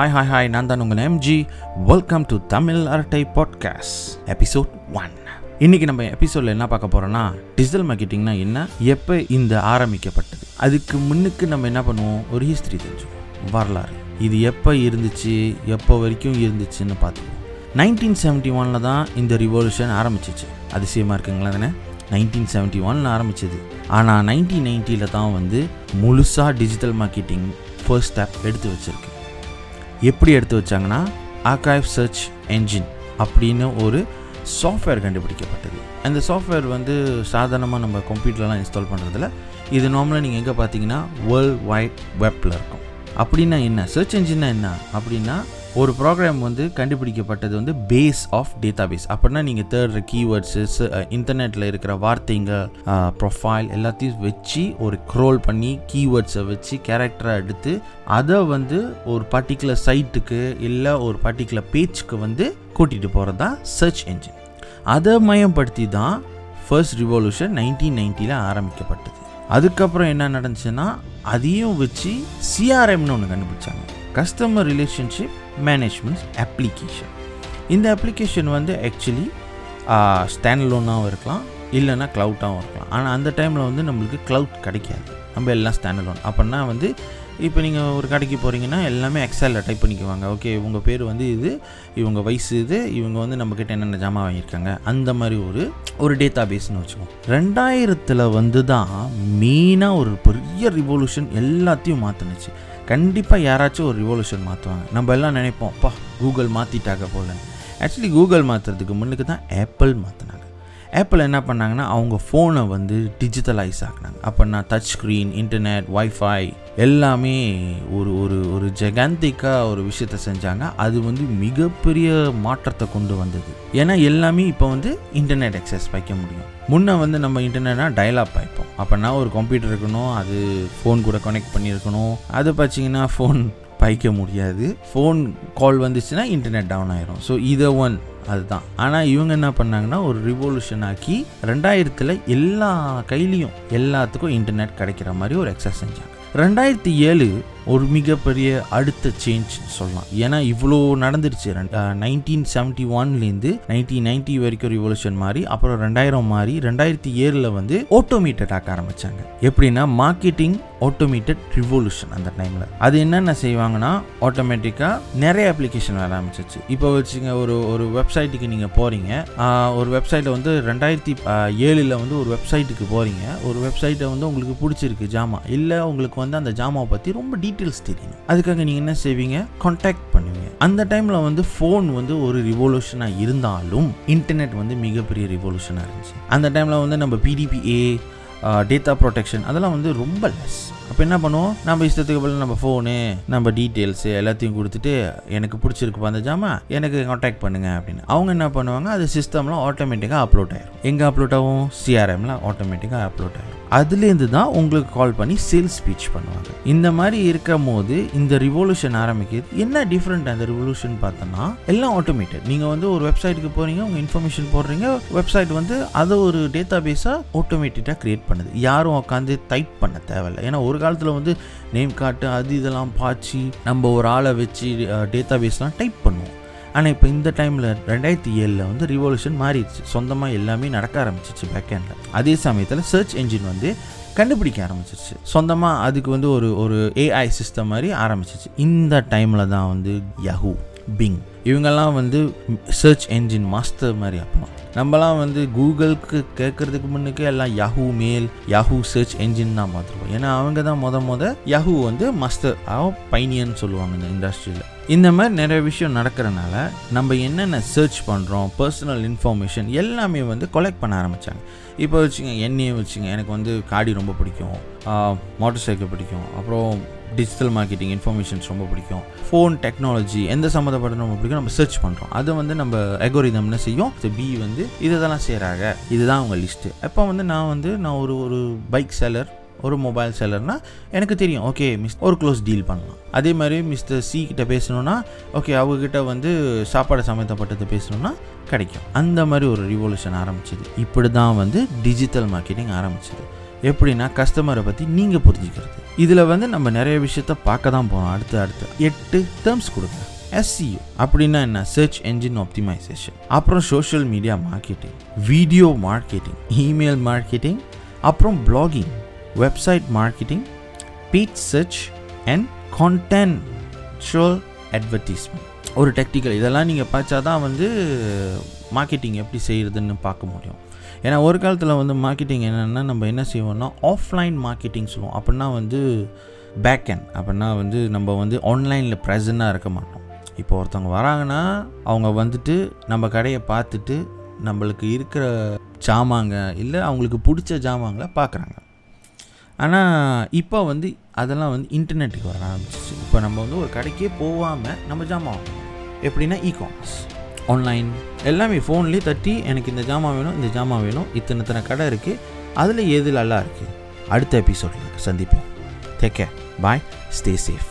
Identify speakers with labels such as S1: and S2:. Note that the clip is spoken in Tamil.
S1: ஹாய் ஹாய் ஹாய் நான் தான் உங்கள் எம்ஜி வெல்கம் டு தமிழ் அரட்டை பாட்காஸ்ட் எபிசோட் ஒன் இன்றைக்கி நம்ம எபிசோடில் என்ன பார்க்க போகிறோன்னா டிஜிட்டல் மார்க்கெட்டிங்னா என்ன எப்போ இந்த ஆரம்பிக்கப்பட்டது? அதுக்கு முன்னுக்கு நம்ம என்ன பண்ணுவோம்? ஒரு ஹிஸ்ட்ரி தெரிஞ்சுக்குவோம். வரலாறு. இது எப்போ இருந்துச்சு? எப்போ வரைக்கும் இருந்துச்சுன்னு பார்த்துக்குவோம். நைன்டீன் செவன்ட்டி ஒனில் தான் இந்த ரிவல்யூஷன் ஆரம்பிச்சிச்சு. அதிசயமாக இருக்குங்களா தானே? நைன்டீன் செவன்ட்டி ஒனில் ஆரம்பிச்சது. ஆனால் நைன்டீன் நைன்ட்டியில் தான் வந்து முழுசாக டிஜிட்டல் மார்க்கெட்டிங் ஃபர்ஸ்ட் ஸ்டெப் எடுத்து வச்சுருக்கு. எப்படி எடுத்து வச்சாங்கன்னா ஆர்கைவ் சர்ச் என்ஜின் அப்படின்னு ஒரு சாஃப்ட்வேர் கண்டுபிடிக்கப்பட்டது. அந்த சாஃப்ட்வேர் வந்து சாதாரணமாக நம்ம கம்ப்யூட்டர்லாம் இன்ஸ்டால் பண்ணுறதில்ல இது நார்மலாக நீங்கள் எங்கே பார்த்தீங்கன்னா வேர்ல்ட் வைட் வெப்பில் இருக்கும். அப்படின்னா என்ன? சர்ச் என்ஜின்னா என்ன? அப்படின்னா ஒரு ப்ரோக்ராம் வந்து கண்டுபிடிக்கப்பட்டது வந்து பேஸ் ஆஃப் டேட்டா பேஸ் அப்படின்னா நீங்கள் தேடுற கீவேர்ட்ஸஸ் இன்டர்நெட்டில் இருக்கிற வார்த்தைங்க ப்ரொஃபைல் எல்லாத்தையும் வச்சு ஒரு க்ரோல் பண்ணி கீவேர்ட்ஸை வச்சு கேரக்டரை எடுத்து அதை வந்து ஒரு பர்டிகுலர் சைட்டுக்கு இல்லை ஒரு பர்டிகுலர் பேஜ்க்கு வந்து கூட்டிகிட்டு போகிறது தான் சர்ச் என்ஜின் அதை மயப்படுத்தி தான் ஃபர்ஸ்ட் ரிவல்யூஷன் நைன்டீன் நைன்ட்டியில் ஆரம்பிக்கப்பட்டது. அதுக்கப்புறம் என்ன நடந்துச்சுன்னா அதையும் வச்சு சிஆர்எம்னு ஒன்று கண்டுபிடிச்சாங்க. கஸ்டமர் ரிலேஷன்ஷிப் மேனேஜ்மெண்ட் அப்ளிகேஷன் இந்த அப்ளிகேஷன் வந்து ஆக்சுவலி ஸ்டாண்ட் லோனாகவும் இருக்கலாம் இல்லைன்னா க்ளவுட்டாகவும் இருக்கலாம். ஆனால் அந்த டைமில் வந்து நம்மளுக்கு க்ளவுட் கிடைக்காது. நம்ம எல்லாம் ஸ்டாண்ட் லோன் அப்படின்னா வந்து இப்போ நீங்கள் ஒரு கடைக்கு போகிறீங்கன்னா எல்லாமே எக்ஸலில் டைப் பண்ணிக்குவாங்க. ஓகே உங்கள் பேர் வந்து இது இவங்க வயசு இது இவங்க வந்து நம்மக்கிட்ட என்னென்ன ஜாமான் வாங்கியிருக்காங்க அந்த மாதிரி ஒரு ஒரு டேட்டா பேஸ்னு வச்சுக்கோம் ரெண்டாயிரத்தில் வந்து தான் மெயினாக ஒரு பெரிய ரிவல்யூஷன் எல்லாத்தையும் மாற்றினுச்சு கண்டிப்பாக யாராச்சும் ஒரு ரிவல்யூஷன் மாற்றுவாங்க நம்ம எல்லாம் நினைப்போம் அப்பா கூகுள் மாற்றிட்டாங்க போல ஆக்சுவலி கூகுள் மாற்றுறதுக்கு முன்னுக்கு தான் ஆப்பிள் மாற்றினாங்க ஆப்பிள் என்ன பண்ணாங்கன்னா அவங்க ஃபோனை வந்து டிஜிட்டலைஸ் ஆகினாங்க அப்படின்னா டச் ஸ்க்ரீன் இன்டர்நெட் வைஃபை எல்லாமே ஒரு ஒரு ஒரு ஜெகாந்திக்காக ஒரு விஷயத்த செஞ்சாங்க. அது வந்து மிகப்பெரிய மாற்றத்தை கொண்டு வந்தது. ஏன்னா எல்லாமே இப்போ வந்து இன்டர்நெட் அக்சஸ் வைக்க முடியும். முன்னே வந்து நம்ம இன்டர்நெட்னா டயலாப் வைப்போம் அப்படின்னா ஒரு கம்ப்யூட்டர் இருக்கணும் அது ஃபோன் கூட கனெக்ட் பண்ணியிருக்கணும். அது பார்த்தீங்கன்னா ஃபோன் பைக்க முடியாது. ஃபோன் கால் வந்துச்சுன்னா இன்டர்நெட் டவுன் ஆயிரும். ஸோ இதை ஒன் அதுதான். ஆனால் இவங்க என்ன பண்ணாங்கன்னா ஒரு ரிவல்யூஷன் ஆக்கி ரெண்டாயிரத்தில் எல்லா கையிலையும் எல்லாத்துக்கும் இன்டர்நெட் கிடைக்கிற மாதிரி ஒரு எக்ஸஸ் செஞ்சாங்க. ரெண்டாயிரத்தி ஏழு ஒரு மிகப்பெரிய அடுத்த சேஞ்ச் சொல்லலாம். ஏன்னா இவ்வளோ நடந்துருச்சு. நைன்டீன் செவன்ட்டி ஒன்லேருந்து நைன்டீன் நைன்ட்டி வரைக்கும் ரிவல்யூஷன் மாறி அப்புறம் ரெண்டாயிரம் மாறி ரெண்டாயிரத்தி ஏழில் வந்து ஆட்டோமேட்டட் ஆக்க ஆரம்பித்தாங்க எப்படின்னா மார்க்கெட்டிங் ஆட்டோமேட்டட் ரிவல்யூஷன் அந்த டைமில் அது என்னென்ன செய்வாங்கன்னா ஆட்டோமேட்டிக்காக நிறைய அப்ளிகேஷன் வர ஆரம்பிச்சிச்சு இப்போ வச்சுங்க ஒரு ஒரு வெப்சைட்டுக்கு நீங்கள் போகிறீங்க ஒரு வெப்சைட்டில் வந்து ரெண்டாயிரத்தி ஏழில் வந்து ஒரு வெப்சைட்டுக்கு போகிறீங்க ஒரு வெப்சைட்டை வந்து உங்களுக்கு பிடிச்சிருக்கு ஜாமா. இல்லை உங்களுக்கு வந்து அந்த ஜாமாவை பற்றி ரொம்ப டீட்டெயில் டீட்டெயில்ஸ் தெரியணும் அதுக்காக நீங்கள் என்ன செய்வீங்க? கான்டாக்ட் பண்ணுவீங்க. அந்த டைமில் வந்து ஃபோன் வந்து ஒரு ரிவல்யூஷனாக இருந்தாலும் இன்டர்நெட் வந்து மிகப்பெரிய ரிவல்யூஷனாக இருந்துச்சு. அந்த டைமில் வந்து நம்ம பிடிபிஏ டேட்டா ப்ரொடெக்ஷன் அதெல்லாம் வந்து ரொம்ப லெஸ் அப்போ என்ன பண்ணுவோம்? நம்ம இஷ்டத்துக்கு பதில் நம்ம ஃபோனு நம்ம டீட்டெயில்ஸு எல்லாத்தையும் கொடுத்துட்டு எனக்கு பிடிச்சிருக்கு அந்த ஜாமா எனக்கு காண்டாக்ட் பண்ணுங்க அப்படின்னு. அவங்க என்ன பண்ணுவாங்க? அது சிஸ்டம்லாம் ஆட்டோமேட்டிக்காக அப்லோட் ஆயிரும். எங்கே அப்லோட் ஆகும்? சிஆர்எம்ல ஆட்டோமேட்டிக்காக அப்லோட் ஆயிரும். அதுலேருந்து தான் உங்களுக்கு கால் பண்ணி சேல்ஸ் ஸ்பீச் பண்ணுவாங்க. இந்த மாதிரி இருக்கும் போது இந்த ரிவல்யூஷன் ஆரம்பிக்குது என்ன டிஃப்ரெண்ட் அந்த ரிவல்யூஷன் பார்த்தோன்னா எல்லாம் ஆட்டோமேட்டட் நீங்கள் வந்து ஒரு வெப்சைட்டுக்கு போகிறீங்க உங்கள் இன்ஃபர்மேஷன் போடுறீங்க வெப்சைட் வந்து அதை ஒரு டேட்டா பேஸாக ஆட்டோமேட்டிக்காக க்ரியேட் பண்ணுது. யாரும் உட்காந்து டைப் பண்ண தேவையில்லை. ஏன்னா ஒரு காலத்தில் வந்து நேம் காட்டு அது இதெல்லாம் பாய்ச்சி நம்ம ஒரு ஆளை வச்சு டேட்டா பேஸ்லாம் டைப் பண்ணுவோம். ஆனால் இப்போ இந்த டைமில் ரெண்டாயிரத்தி ஏழில் வந்து ரிவல்யூஷன் மாறிடுச்சு. சொந்தமாக எல்லாமே நடக்க ஆரம்பிச்சிச்சு பேக்கெண்டில் அதே சமயத்தில் சர்ச் என்ஜின் வந்து கண்டுபிடிக்க ஆரம்பிச்சிருச்சு. சொந்தமாக அதுக்கு வந்து ஒரு ஒரு ஏஐ சிஸ்டம் மாதிரி ஆரம்பிச்சிச்சு இந்த டைமில் தான் வந்து யஹூ பிங் இவங்கெல்லாம் வந்து சர்ச் என்ஜின் மாஸ்டர் மாதிரி அப்பலாம் நம்மலாம் வந்து கூகுளுக்கு கேட்கறதுக்கு முன்னுக்கு எல்லாம் யாஹூ மேல் யாஹூ சர்ச் என்ஜின் தான் பார்த்துருப்போம். ஏன்னா அவங்க தான் மொத மொத யாஹூ வந்து மாஸ்டர் பைனியன்னு சொல்லுவாங்க இந்த இண்டஸ்ட்ரியில் இந்த மாதிரி நிறைய விஷயம் நடக்கிறனால நம்ம என்னென்ன சர்ச் பண்ணுறோம் பர்சனல் இன்ஃபர்மேஷன் எல்லாமே வந்து கொலெக்ட் பண்ண ஆரம்பித்தாங்க இப்போ வச்சுங்க என்னையே வச்சுங்க எனக்கு வந்து காடி ரொம்ப பிடிக்கும் மோட்டர் சைக்கிள் பிடிக்கும் அப்புறம் டிஜிட்டல் மார்க்கெட்டிங் இன்ஃபர்மேஷன்ஸ் ரொம்ப பிடிக்கும். ஃபோன் டெக்னாலஜி எந்த சம்மந்தப்பட்ட ரொம்ப பிடிக்கும் நம்ம சர்ச் பண்ணுறோம் அதை வந்து நம்ம எகோரிதம் என்ன செய்யும்? பி வந்து இதெல்லாம் செய்கிறாங்க இதுதான் அவங்க லிஸ்ட்டு அப்போ வந்து நான் வந்து நான் ஒரு ஒரு பைக் செலர் ஒரு மொபைல் செல்லர்னா எனக்கு தெரியும். ஓகே மிஸ் ஒரு க்ளோஸ் டீல் பண்ணலாம். அதே மாதிரி மிஸ்டர் சி கிட்ட பேசணும்னா ஓகே அவங்கக்கிட்ட வந்து சாப்பாடு சம்மந்தப்பட்டது பேசணும்னா கிடைக்கும். அந்த மாதிரி ஒரு ரிவல்யூஷன் ஆரம்பிச்சிது. இப்படி தான் வந்து டிஜிட்டல் மார்க்கெட்டிங் ஆரம்பிச்சது. எப்படின்னா கஸ்டமரை பற்றி நீங்கள் புரிஞ்சுக்கிறது. இதில் வந்து நம்ம நிறைய விஷயத்த பார்க்க தான் போகிறோம் அடுத்து அடுத்து. எட்டு டேர்ம்ஸ் கொடுங்க. எஸ்சியூ அப்படின்னா என்ன? சர்ச் என்ஜின் ஆப்டிமைசேஷன் அப்புறம் social media marketing video marketing email marketing அப்புறம் blogging website marketing paid search and contextual advertisement ஒரு டெக்னிக்கல் இதெல்லாம் நீங்கள் பார்த்தா தான் வந்து மார்க்கெட்டிங் எப்படி செய்கிறதுன்னு பார்க்க முடியும். ஏன்னா ஒரு காலத்தில் வந்து மார்க்கெட்டிங் என்னென்னா நம்ம என்ன செய்வோம்னா ஆஃப்லைன் மார்க்கெட்டிங் சொல்லுவோம். அப்படின்னா வந்து பேக் அப்படின்னா வந்து நம்ம வந்து ஆன்லைனில் ப்ரெசண்ட்டாக இருக்க மாட்டோம். இப்போ ஒருத்தவங்க வராங்கன்னா அவங்க வந்துட்டு நம்ம கடையை பார்த்துட்டு நம்மளுக்கு இருக்கிற ஜாமாங்க இல்லை அவங்களுக்கு பிடிச்ச ஜாமாங்களை பார்க்குறாங்க. ஆனால் இப்போ வந்து அதெல்லாம் வந்து இன்டர்நெட்டுக்கு வர ஆரம்பிச்சிச்சு. இப்போ நம்ம வந்து ஒரு கடைக்கே போகாமல் நம்ம ஜாமான் எப்படின்னா இ காமர்ஸ் ஆன்லைன் எல்லாமே ஃபோன்லேயே தட்டி எனக்கு இந்த ஜாமான் வேணும் இந்த ஜாமான் வேணும். இத்தனை இத்தனை கடை இருக்குது அதில் எது நல்லா இருக்குது அடுத்த எபிசோடில் சந்திப்போம். Take care bye stay safe